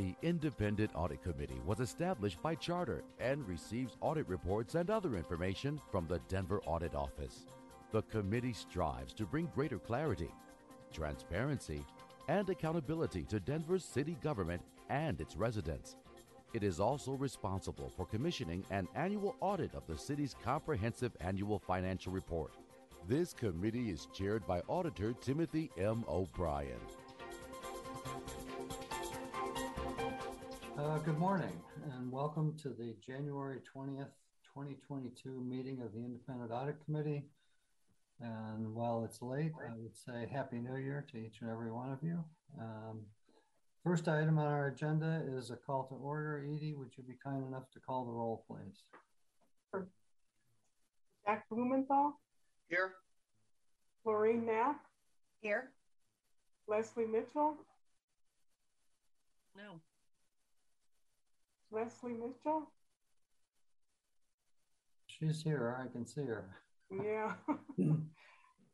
The Independent Audit Committee was established by charter and receives audit reports and other information from the Denver Audit Office. The committee strives to bring greater clarity, transparency, and accountability to Denver's city government and its residents. It is also responsible for commissioning an annual audit of the city's comprehensive annual financial report. This committee is chaired by Auditor Timothy M. O'Brien. Uh, Good morning and welcome to the January 20th, 2022 meeting of the Independent Audit Committee. And while it's late, I would say Happy New Year to each and every one of you. Um, First item on our agenda is a call to order. Edie, would you be kind enough to call the roll, please? Jack Blumenthal, Here. Maureen Knapp, Here? Leslie Mitchell, No. Leslie Mitchell, She's here, I can see her. yeah.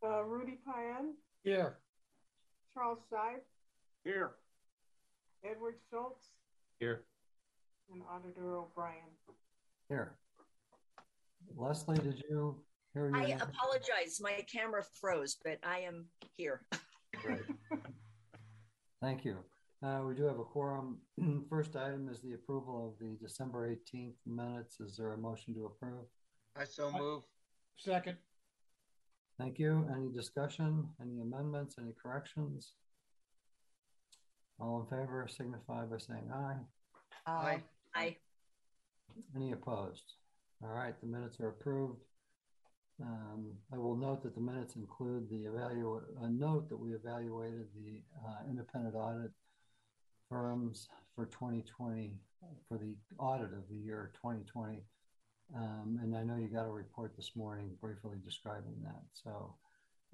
Uh, Rudy Payan, Here. Charles Scheib, Here. Edward Schultz, Here. and Auditor O'Brien. Here. Leslie, did you hear? your I name? apologize. My camera froze, but I am here. Great. Thank you. Uh, we do have a quorum. First item is the approval of the December 18th minutes. Is there a motion to approve? I so move. Second, Thank you. Any discussion? Any amendments? Any corrections? All in favor signify by saying aye. Aye. Aye. Any opposed? All right, the minutes are approved. Um, I will note that the minutes include the evaluate, a note that we evaluated the, uh, independent audit firms for twenty twenty, for the audit of the year twenty twenty. Um, and I know you got a report this morning briefly describing that. So,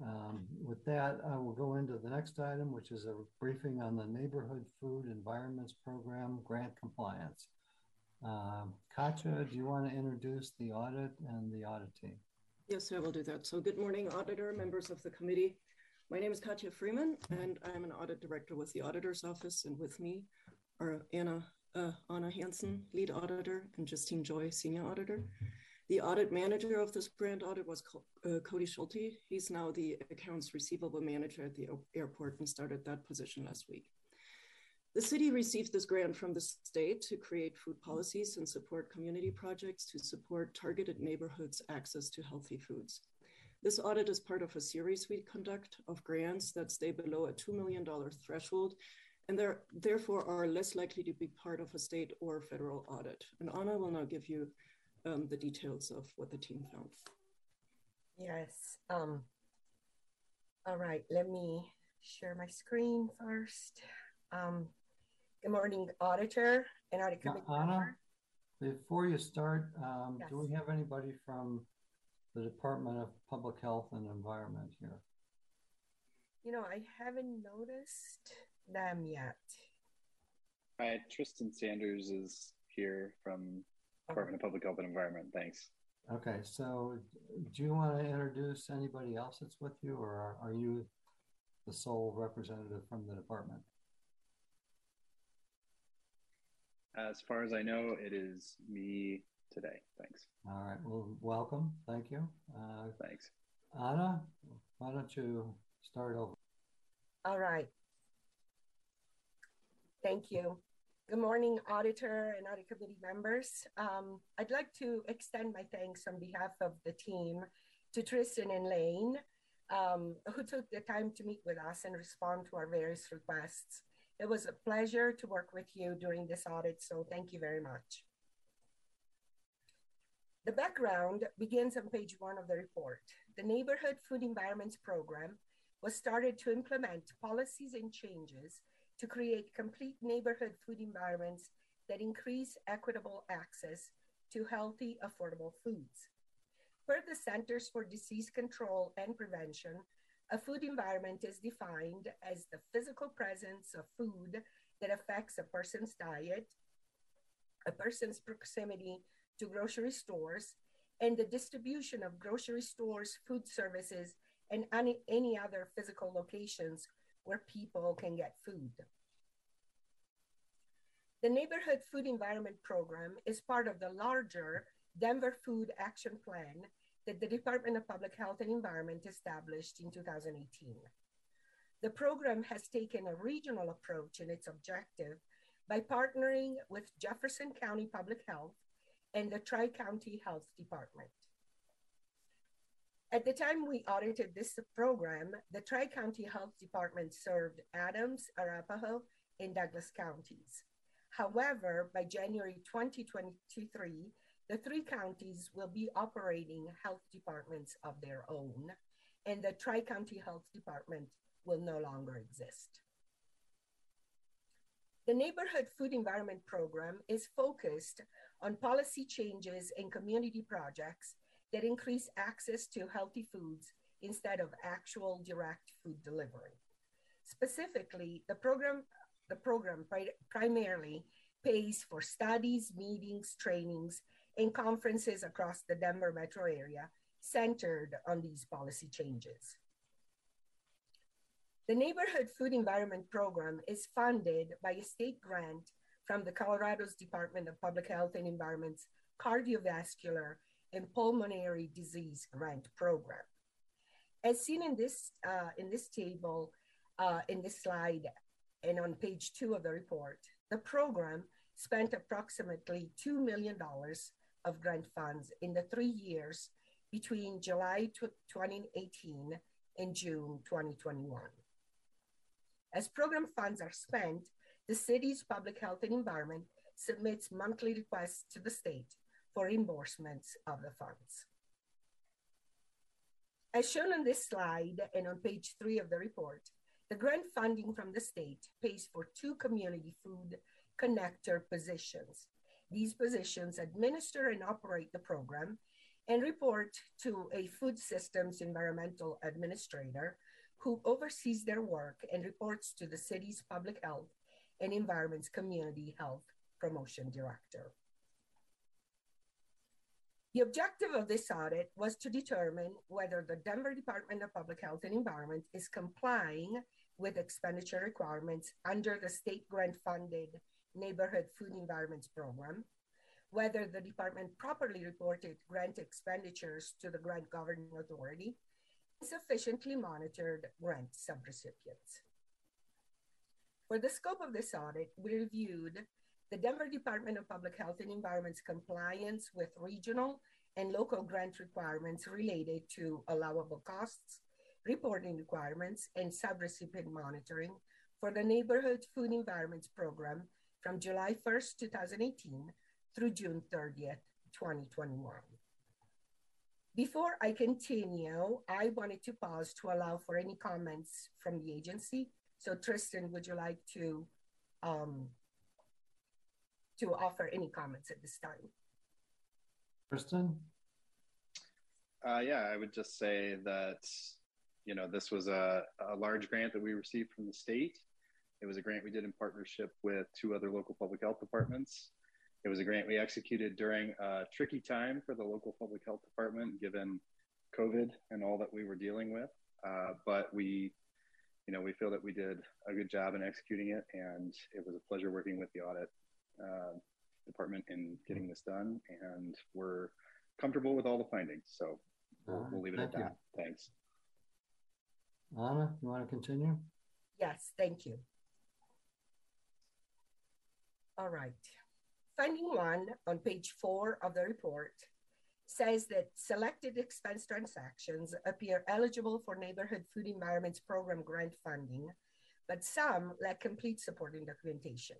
um, with that, I will go into the next item, which is a briefing on the Neighborhood Food Environments Program grant compliance. Um, Katja, do you want to introduce the audit and the audit team? Yes, I will do that. So good morning, auditor, members of the committee. My name is Katja Freeman, and I'm an audit director with the auditor's office. And with me are Anna, uh, Anna Hansen, lead auditor, and Justine Joy, senior auditor. The audit manager of this grant audit was uh, Cody Schulte. He's now the accounts receivable manager at the airport and started that position last week. The city received this grant from the state to create food policies and support community projects to support targeted neighborhoods' access to healthy foods. This audit is part of a series we conduct of grants that stay below a $2 million threshold and there, therefore are less likely to be part of a state or federal audit. And Anna will now give you um, the details of what the team found. yes. Um, all right, let me share my screen first. Um, good morning, auditor and audit committee. Anna, member. before you start, um, do we have anybody from the Department of Public Health and Environment here? You know, I haven't noticed them yet. Hi, Tristan Sanders is here from Department of Public Health and Environment. Thanks. Okay, so do you want to introduce anybody else that's with you, or are- are you the sole representative from the department? As far as I know, it is me today. Thanks. All right, well, welcome, thank you. Uh, Thanks. Anna, why don't you start over? All right. Thank you. Good morning, auditor and audit committee members. Um, I'd like to extend my thanks on behalf of the team to Tristan and Lane, um, who took the time to meet with us and respond to our various requests. It was a pleasure to work with you during this audit, so thank you very much. The background begins on page one of the report. The Neighborhood Food Environments Program was started to implement policies and changes to create complete neighborhood food environments that increase equitable access to healthy, affordable foods. Per the Centers for Disease Control and Prevention, a food environment is defined as the physical presence of food that affects a person's diet, a person's proximity to grocery stores, and the distribution of grocery stores, food services, and any, other physical locations where people can get food. The Neighborhood Food Environment Program is part of the larger Denver Food Action Plan that the Department of Public Health and Environment established in 2018. The program has taken a regional approach in its objective by partnering with Jefferson County Public Health and the Tri County Health Department. At the time we audited this program, the Tri County Health Department served Adams, Arapahoe, and Douglas counties. However, by January 2023, the three counties will be operating health departments of their own, and the Tri County Health Department will no longer exist. The Neighborhood Food Environment Program is focused on policy changes and community projects that increase access to healthy foods instead of actual direct food delivery. Specifically, the program, the program pri primarily pays for studies, meetings, trainings, and conferences across the Denver metro area centered on these policy changes. The Neighborhood Food Environment Program is funded by a state grant from the Colorado's Department of Public Health and Environment's Cardiovascular and Pulmonary Disease Grant Program. As seen in this, uh, in this table, uh, in this slide, and on page two of the report, the program spent approximately $2 million of grant funds in the three years between July 2018 and June 2021. As program funds are spent, the city's public health and environment submits monthly requests to the state for reimbursements of the funds. As shown on this slide and on page three of the report, the grant funding from the state pays for two community food connector positions. These positions administer and operate the program and report to a food systems environmental administrator who oversees their work and reports to the city's public health and environment's community health promotion director. The objective of this audit was to determine whether the Denver Department of Public Health and Environment is complying with expenditure requirements under the state grant funded Neighborhood Food Environments Program, whether the department properly reported grant expenditures to the grant governing authority, and sufficiently monitored grant subrecipients. For the scope of this audit, we reviewed the Denver Department of Public Health and Environment's compliance with regional and local grant requirements related to allowable costs, reporting requirements, and subrecipient monitoring for the Neighborhood Food Environments Program from July 1st, 2018 through June 30th, 2021. Before I continue, I wanted to pause to allow for any comments from the agency. So Tristan, would you like to um, to offer any comments at this time. Tristan? Uh, yeah, I would just say that, you know, this was a, a large grant that we received from the state. It was a grant we did in partnership with two other local public health departments. It was a grant we executed during a tricky time for the local public health department, given COVID and all that we were dealing with. Uh, but we, you know, we feel that we did a good job in executing it, and it was a pleasure working with the audit uh, department in getting this done, and we're comfortable with all the findings. So we'll, we'll leave it Thank at you. that. Thanks. Anna, you want to continue? Yes, thank you. All right. Finding one on page four of the report says that selected expense transactions appear eligible for Neighborhood Food Environments Program grant funding, but some lack complete supporting documentation.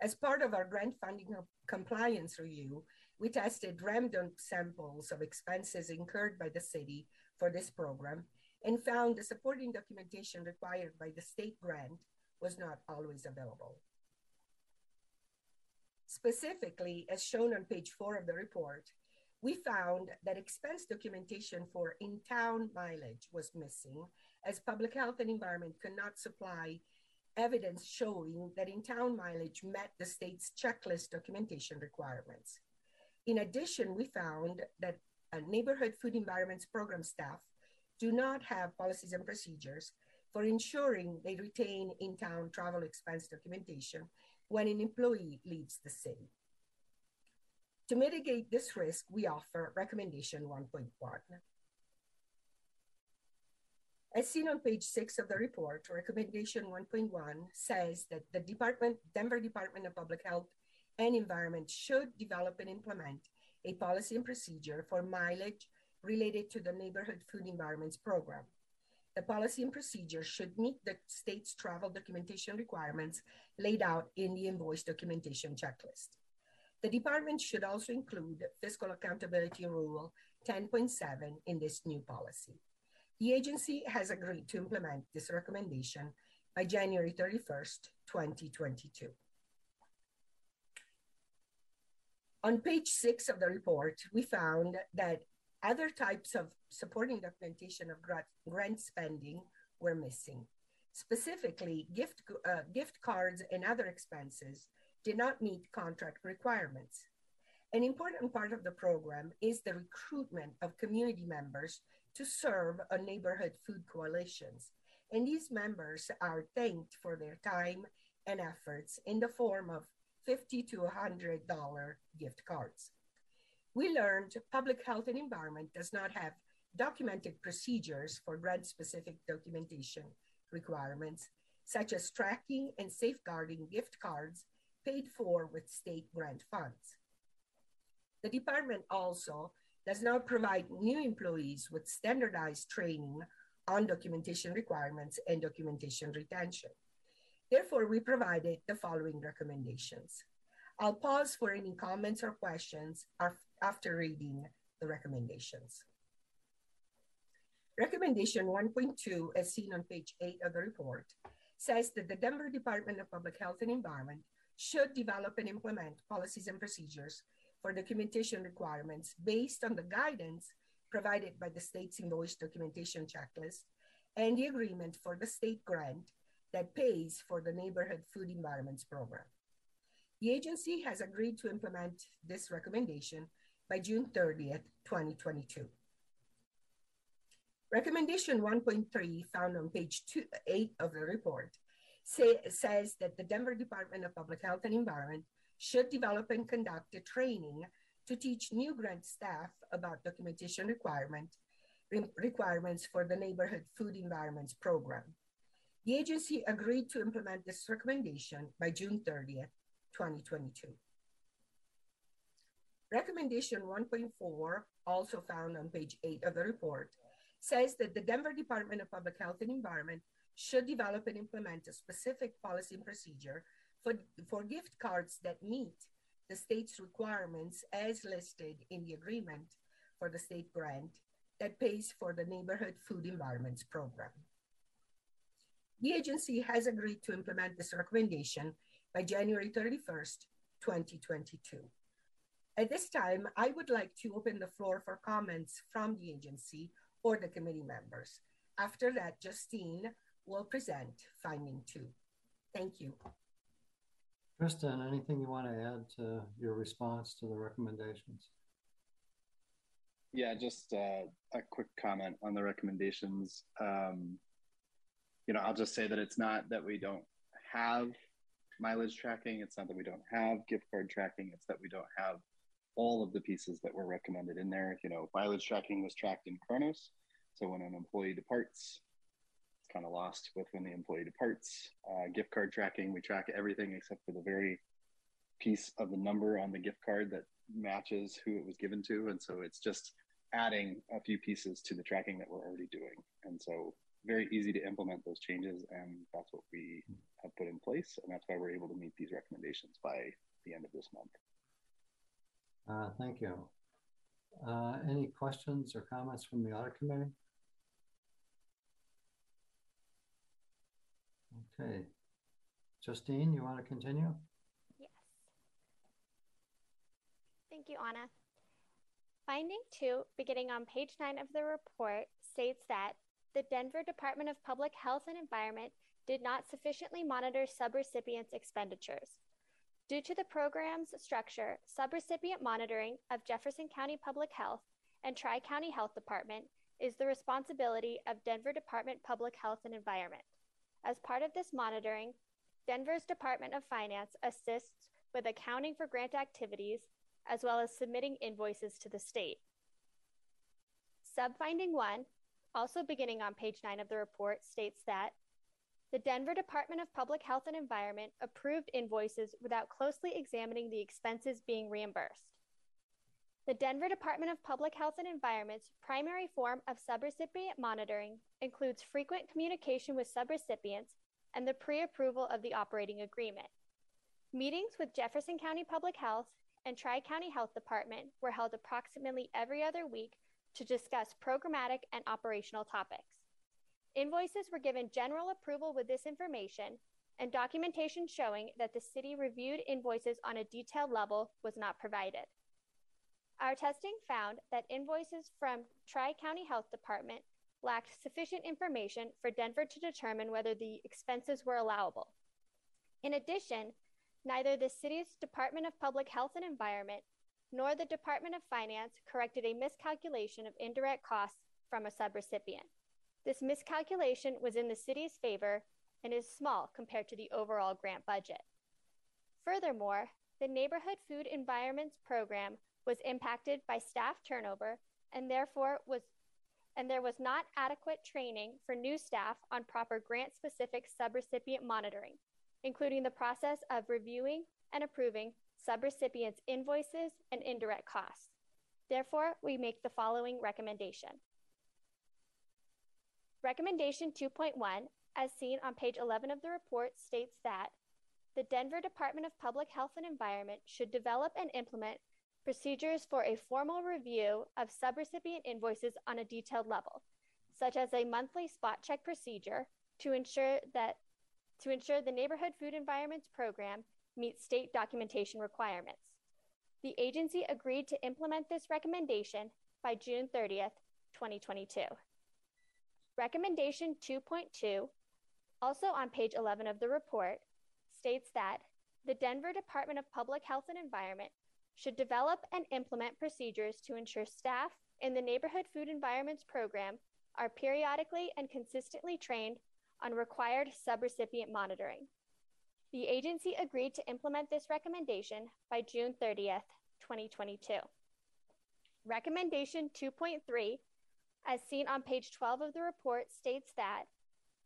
As part of our grant funding compliance review, we tested random samples of expenses incurred by the city for this program and found the supporting documentation required by the state grant was not always available. Specifically, as shown on page four of the report, we found that expense documentation for in town mileage was missing, as public health and environment could not supply evidence showing that in town mileage met the state's checklist documentation requirements. In addition, we found that uh, neighborhood food environments program staff do not have policies and procedures for ensuring they retain in town travel expense documentation when an employee leaves the city. To mitigate this risk, we offer recommendation 1.1. As seen on page six of the report, recommendation 1.1 says that the Department, Denver Department of Public Health and Environment should develop and implement a policy and procedure for mileage related to the Neighborhood Food Environments Program. The policy and procedure should meet the state's travel documentation requirements laid out in the invoice documentation checklist. The department should also include Fiscal Accountability Rule 10.7 in this new policy. The agency has agreed to implement this recommendation by January 31st, 2022. On page six of the report, we found that other types of supporting documentation of grant spending were missing. Specifically, gift, uh, gift cards and other expenses did not meet contract requirements. An important part of the program is the recruitment of community members to serve on neighborhood food coalitions. And these members are thanked for their time and efforts in the form of 50 to $100 gift cards. We learned public health and environment does not have documented procedures for grant specific documentation requirements, such as tracking and safeguarding gift cards paid for with state grant funds. The department also does not provide new employees with standardized training on documentation requirements and documentation retention. Therefore, we provided the following recommendations. I'll pause for any comments or questions after reading the recommendations. Recommendation 1.2, as seen on page 8 of the report, says that the Denver Department of Public Health and Environment should develop and implement policies and procedures for documentation requirements based on the guidance provided by the state's invoice documentation checklist and the agreement for the state grant that pays for the Neighborhood Food Environments Program. The agency has agreed to implement this recommendation by June 30th, 2022. Recommendation 1.3, found on page two, 8 of the report, say, says that the Denver Department of Public Health and Environment should develop and conduct a training to teach new grant staff about documentation requirement, re- requirements for the Neighborhood Food Environments Program. The agency agreed to implement this recommendation by June 30th, 2022. Recommendation 1.4, also found on page 8 of the report, says that the Denver Department of Public Health and Environment should develop and implement a specific policy and procedure for, for gift cards that meet the state's requirements as listed in the agreement for the state grant that pays for the Neighborhood Food Environments Program. The agency has agreed to implement this recommendation by January 31st, 2022. At this time, I would like to open the floor for comments from the agency or the committee members. After that, Justine will present finding two. Thank you. Kristen, anything you want to add to your response to the recommendations? Yeah, just uh, a quick comment on the recommendations. Um, you know, I'll just say that it's not that we don't have mileage tracking. It's not that we don't have gift card tracking. It's that we don't have all of the pieces that were recommended in there. You know, mileage tracking was tracked in Kronos. So when an employee departs, kind of lost with when the employee departs. Uh, gift card tracking, we track everything except for the very piece of the number on the gift card that matches who it was given to. And so it's just adding a few pieces to the tracking that we're already doing. And so very easy to implement those changes. And that's what we have put in place. And that's why we're able to meet these recommendations by the end of this month. Uh, thank you. Uh, any questions or comments from the audit committee? Okay. Justine, you want to continue? Yes. Thank you, Anna. Finding two, beginning on page nine of the report, states that the Denver Department of Public Health and Environment did not sufficiently monitor subrecipients' expenditures. Due to the program's structure, subrecipient monitoring of Jefferson County Public Health and Tri County Health Department is the responsibility of Denver Department Public Health and Environment. As part of this monitoring, Denver's Department of Finance assists with accounting for grant activities as well as submitting invoices to the state. Subfinding 1, also beginning on page 9 of the report, states that the Denver Department of Public Health and Environment approved invoices without closely examining the expenses being reimbursed. The Denver Department of Public Health and Environment's primary form of subrecipient monitoring includes frequent communication with subrecipients and the pre approval of the operating agreement. Meetings with Jefferson County Public Health and Tri County Health Department were held approximately every other week to discuss programmatic and operational topics. Invoices were given general approval with this information, and documentation showing that the city reviewed invoices on a detailed level was not provided. Our testing found that invoices from Tri County Health Department lacked sufficient information for Denver to determine whether the expenses were allowable. In addition, neither the city's Department of Public Health and Environment nor the Department of Finance corrected a miscalculation of indirect costs from a subrecipient. This miscalculation was in the city's favor and is small compared to the overall grant budget. Furthermore, the Neighborhood Food Environments Program was impacted by staff turnover and therefore was and there was not adequate training for new staff on proper grant specific subrecipient monitoring, including the process of reviewing and approving subrecipients' invoices and indirect costs. Therefore, we make the following recommendation. Recommendation 2.1, as seen on page 11 of the report, states that the Denver Department of Public Health and Environment should develop and implement procedures for a formal review of subrecipient invoices on a detailed level, such as a monthly spot check procedure to ensure that to ensure the neighborhood food environments program meets state documentation requirements. The agency agreed to implement this recommendation by June 30th, 2022. Recommendation 2.2, also on page 11 of the report, states that the Denver Department of Public Health and Environment should develop and implement procedures to ensure staff in the Neighborhood Food Environments Program are periodically and consistently trained on required subrecipient monitoring. The agency agreed to implement this recommendation by June 30th, 2022. Recommendation 2.3 as seen on page 12 of the report, states that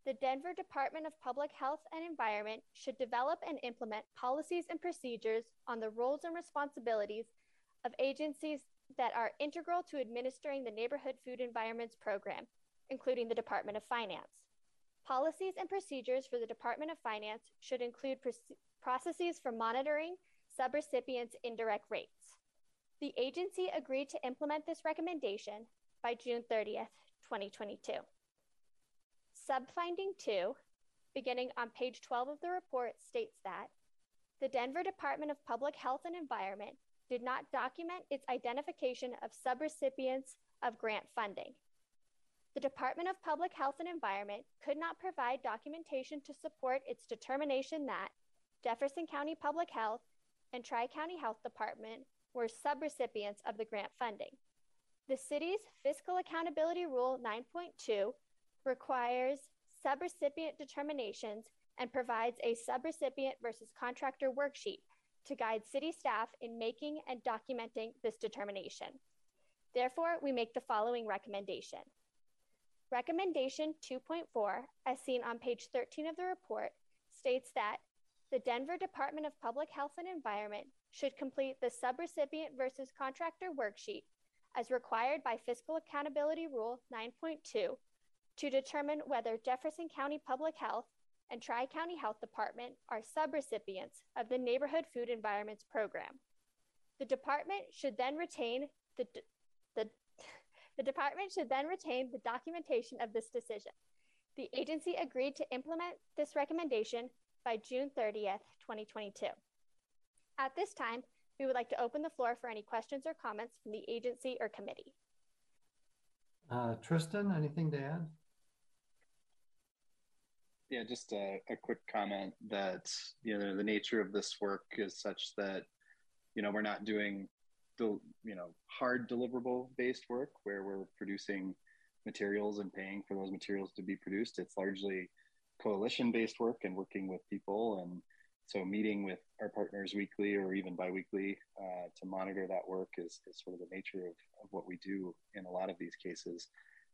the Denver Department of Public Health and Environment should develop and implement policies and procedures on the roles and responsibilities of agencies that are integral to administering the Neighborhood Food Environments Program, including the Department of Finance. Policies and procedures for the Department of Finance should include processes for monitoring subrecipients' indirect rates. The agency agreed to implement this recommendation by June 30th, 2022. Subfinding 2, beginning on page 12 of the report, states that the Denver Department of Public Health and Environment did not document its identification of subrecipients of grant funding. The Department of Public Health and Environment could not provide documentation to support its determination that Jefferson County Public Health and Tri County Health Department were subrecipients of the grant funding. The city's Fiscal Accountability Rule 9.2 requires subrecipient determinations and provides a subrecipient versus contractor worksheet to guide city staff in making and documenting this determination. Therefore, we make the following recommendation. Recommendation 2.4, as seen on page 13 of the report, states that the Denver Department of Public Health and Environment should complete the subrecipient versus contractor worksheet as required by Fiscal Accountability Rule 9.2 to determine whether Jefferson County Public Health and Tri County Health Department are subrecipients of the Neighborhood Food Environments Program. The department should then retain the, the, the department should then retain the documentation of this decision. The agency agreed to implement this recommendation by June 30th, 2022. At this time, we would like to open the floor for any questions or comments from the agency or committee. Uh, Tristan, anything to add? Yeah, just a, a, quick comment that you know the nature of this work is such that you know we're not doing the you know hard deliverable based work where we're producing materials and paying for those materials to be produced. It's largely coalition based work and working with people. And so meeting with our partners weekly or even biweekly uh, to monitor that work is, is sort of the nature of, of what we do in a lot of these cases.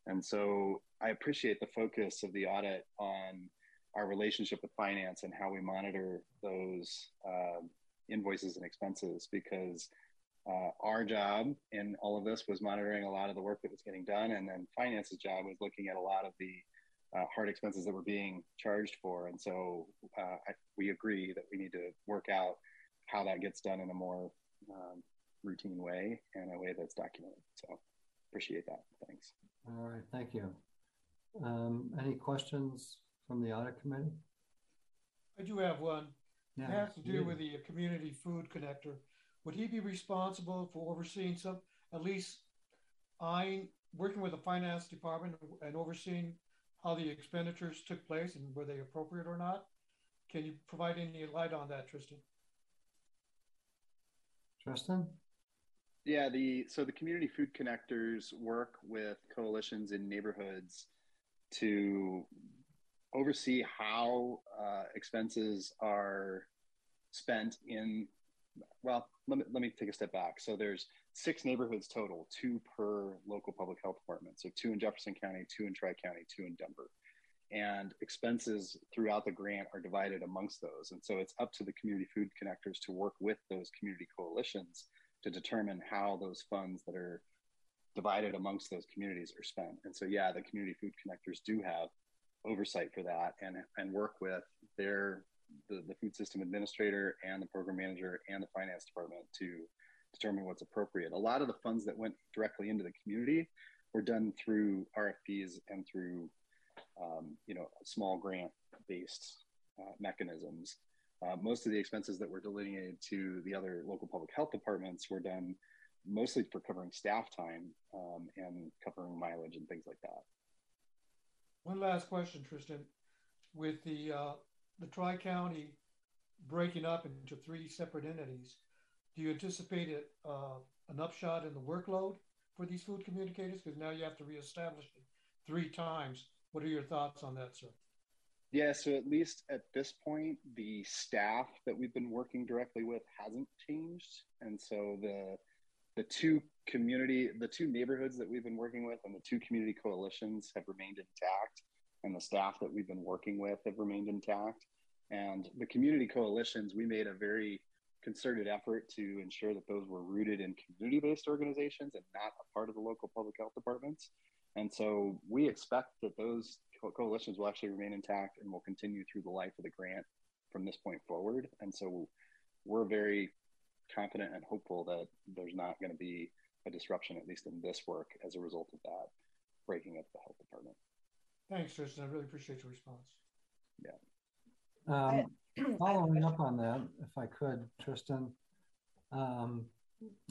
And so I appreciate the focus of the audit on our relationship with finance and how we monitor those um, invoices and expenses because uh, our job in all of this was monitoring a lot of the work that was getting done, and then finance's job was looking at a lot of the uh, hard expenses that were being charged for. And so uh, I, we agree that we need to work out how that gets done in a more um, routine way and a way that's documented. So appreciate that. Thanks. All right, thank you. Um, any questions from the audit committee? I do have one. Yeah, it has to do yeah. with the uh, community food connector. Would he be responsible for overseeing some, at least I working with the finance department and overseeing how the expenditures took place and were they appropriate or not? Can you provide any light on that, Tristan? Tristan? Yeah, the so the community food connectors work with coalitions in neighborhoods to oversee how uh, expenses are spent in well let me, let me take a step back. So there's six neighborhoods total two per local public health department. So two in jefferson county two in tri-county two in denver. And expenses throughout the grant are divided amongst those. And so it's up to the community food connectors to work with those community coalitions to determine how those funds that are divided amongst those communities are spent. And so yeah the community food connectors do have oversight for that and and work with their the, the food system administrator and the program manager and the finance department to determine what's appropriate. A lot of the funds that went directly into the community were done through RFPs and through um, you know small grant based uh, mechanisms. Uh, most of the expenses that were delineated to the other local public health departments were done mostly for covering staff time um, and covering mileage and things like that. One last question, Tristan. With the uh, the Tri County breaking up into three separate entities, do you anticipate it, uh, an upshot in the workload for these food communicators? Because now you have to reestablish it three times. What are your thoughts on that, sir? Yeah, so at least at this point, the staff that we've been working directly with hasn't changed, and so the the two community, the two neighborhoods that we've been working with, and the two community coalitions have remained intact and the staff that we've been working with have remained intact. And the community coalitions, we made a very concerted effort to ensure that those were rooted in community based organizations and not a part of the local public health departments. And so we expect that those co- coalitions will actually remain intact and will continue through the life of the grant from this point forward. And so we're very confident and hopeful that there's not going to be a disruption, at least in this work, as a result of that breaking up the health department. Thanks, Tristan. I really appreciate your response. Yeah. Um, following up on that, if I could, Tristan, um,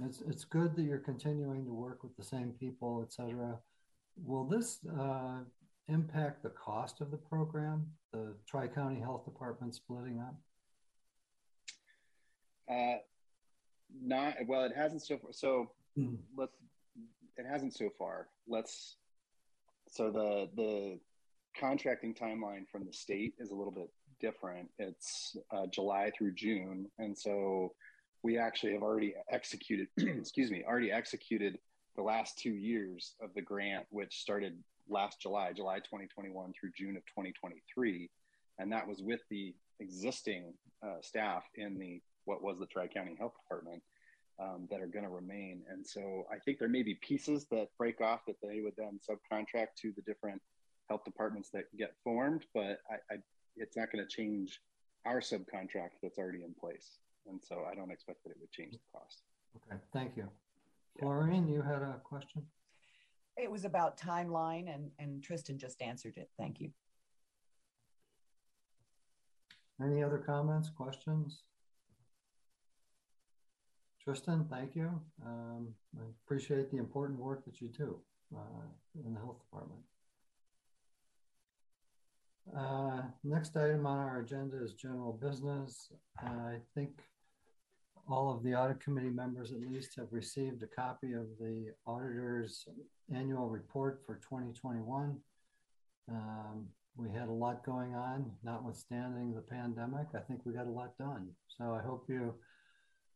it's it's good that you're continuing to work with the same people, et cetera. Will this uh, impact the cost of the program, the Tri County Health Department splitting up? Uh, not well. It hasn't so far. So mm. let's. It hasn't so far. Let's so the the contracting timeline from the state is a little bit different. It's uh, July through June, and so we actually have already executed. excuse me, already executed the last two years of the grant, which started last July, July 2021 through June of 2023, and that was with the existing uh, staff in the what was the Tri County Health Department um, that are going to remain. And so I think there may be pieces that break off that they would then subcontract to the different health departments that get formed, but I, I, it's not going to change our subcontract that's already in place. And so I don't expect that it would change the cost. Okay, thank you. Florine, you had a question? It was about timeline, and, and Tristan just answered it. Thank you. Any other comments, questions? Tristan, thank you. Um, I appreciate the important work that you do uh, in the health department. Uh, next item on our agenda is general business. Uh, I think all of the audit committee members at least have received a copy of the auditor's annual report for 2021. Um, we had a lot going on, notwithstanding the pandemic. I think we got a lot done. So I hope you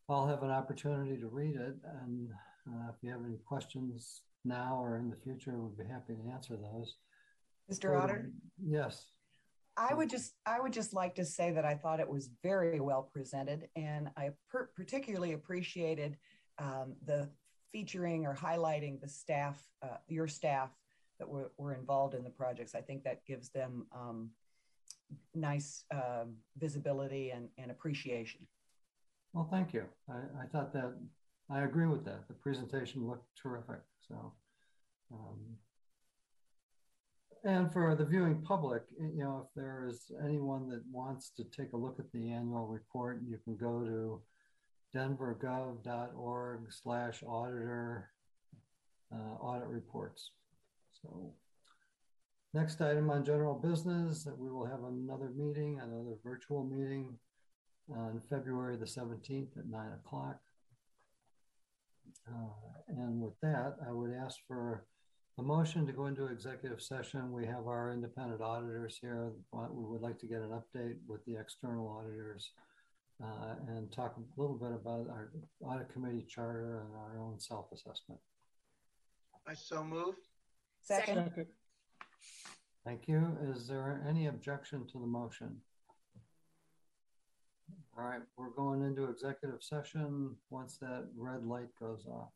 all have an opportunity to read it. And uh, if you have any questions now or in the future, we'd be happy to answer those. Mr. Otter? Yes. I would just I would just like to say that I thought it was very well presented, and I per- particularly appreciated um, the featuring or highlighting the staff, uh, your staff that were, were involved in the projects. I think that gives them um, nice uh, visibility and, and appreciation. Well, thank you. I, I thought that I agree with that. The presentation looked terrific. So, um, and for the viewing public, you know, if there is anyone that wants to take a look at the annual report, you can go to denvergov.org slash auditor uh, audit reports. So next item on general business, we will have another meeting, another virtual meeting on February the 17th at 9 o'clock. Uh, and with that, I would ask for a motion to go into executive session. We have our independent auditors here. We would like to get an update with the external auditors uh, and talk a little bit about our audit committee charter and our own self-assessment. I so move. Second. Thank you. Is there any objection to the motion? All right, we're going into executive session once that red light goes off.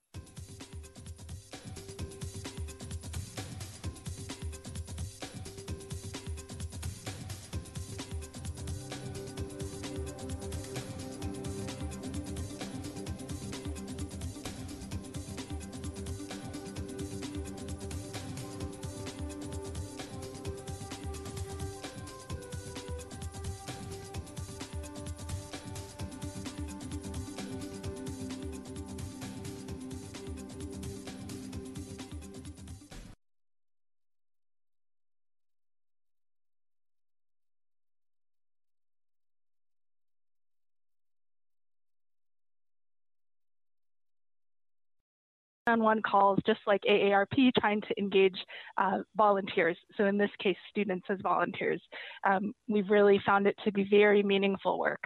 One calls, just like AARP, trying to engage uh, volunteers. So in this case, students as volunteers. Um, we've really found it to be very meaningful work.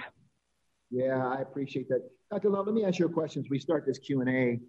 Yeah, I appreciate that. Dr. Love, let me ask you a question as we start this Q&A.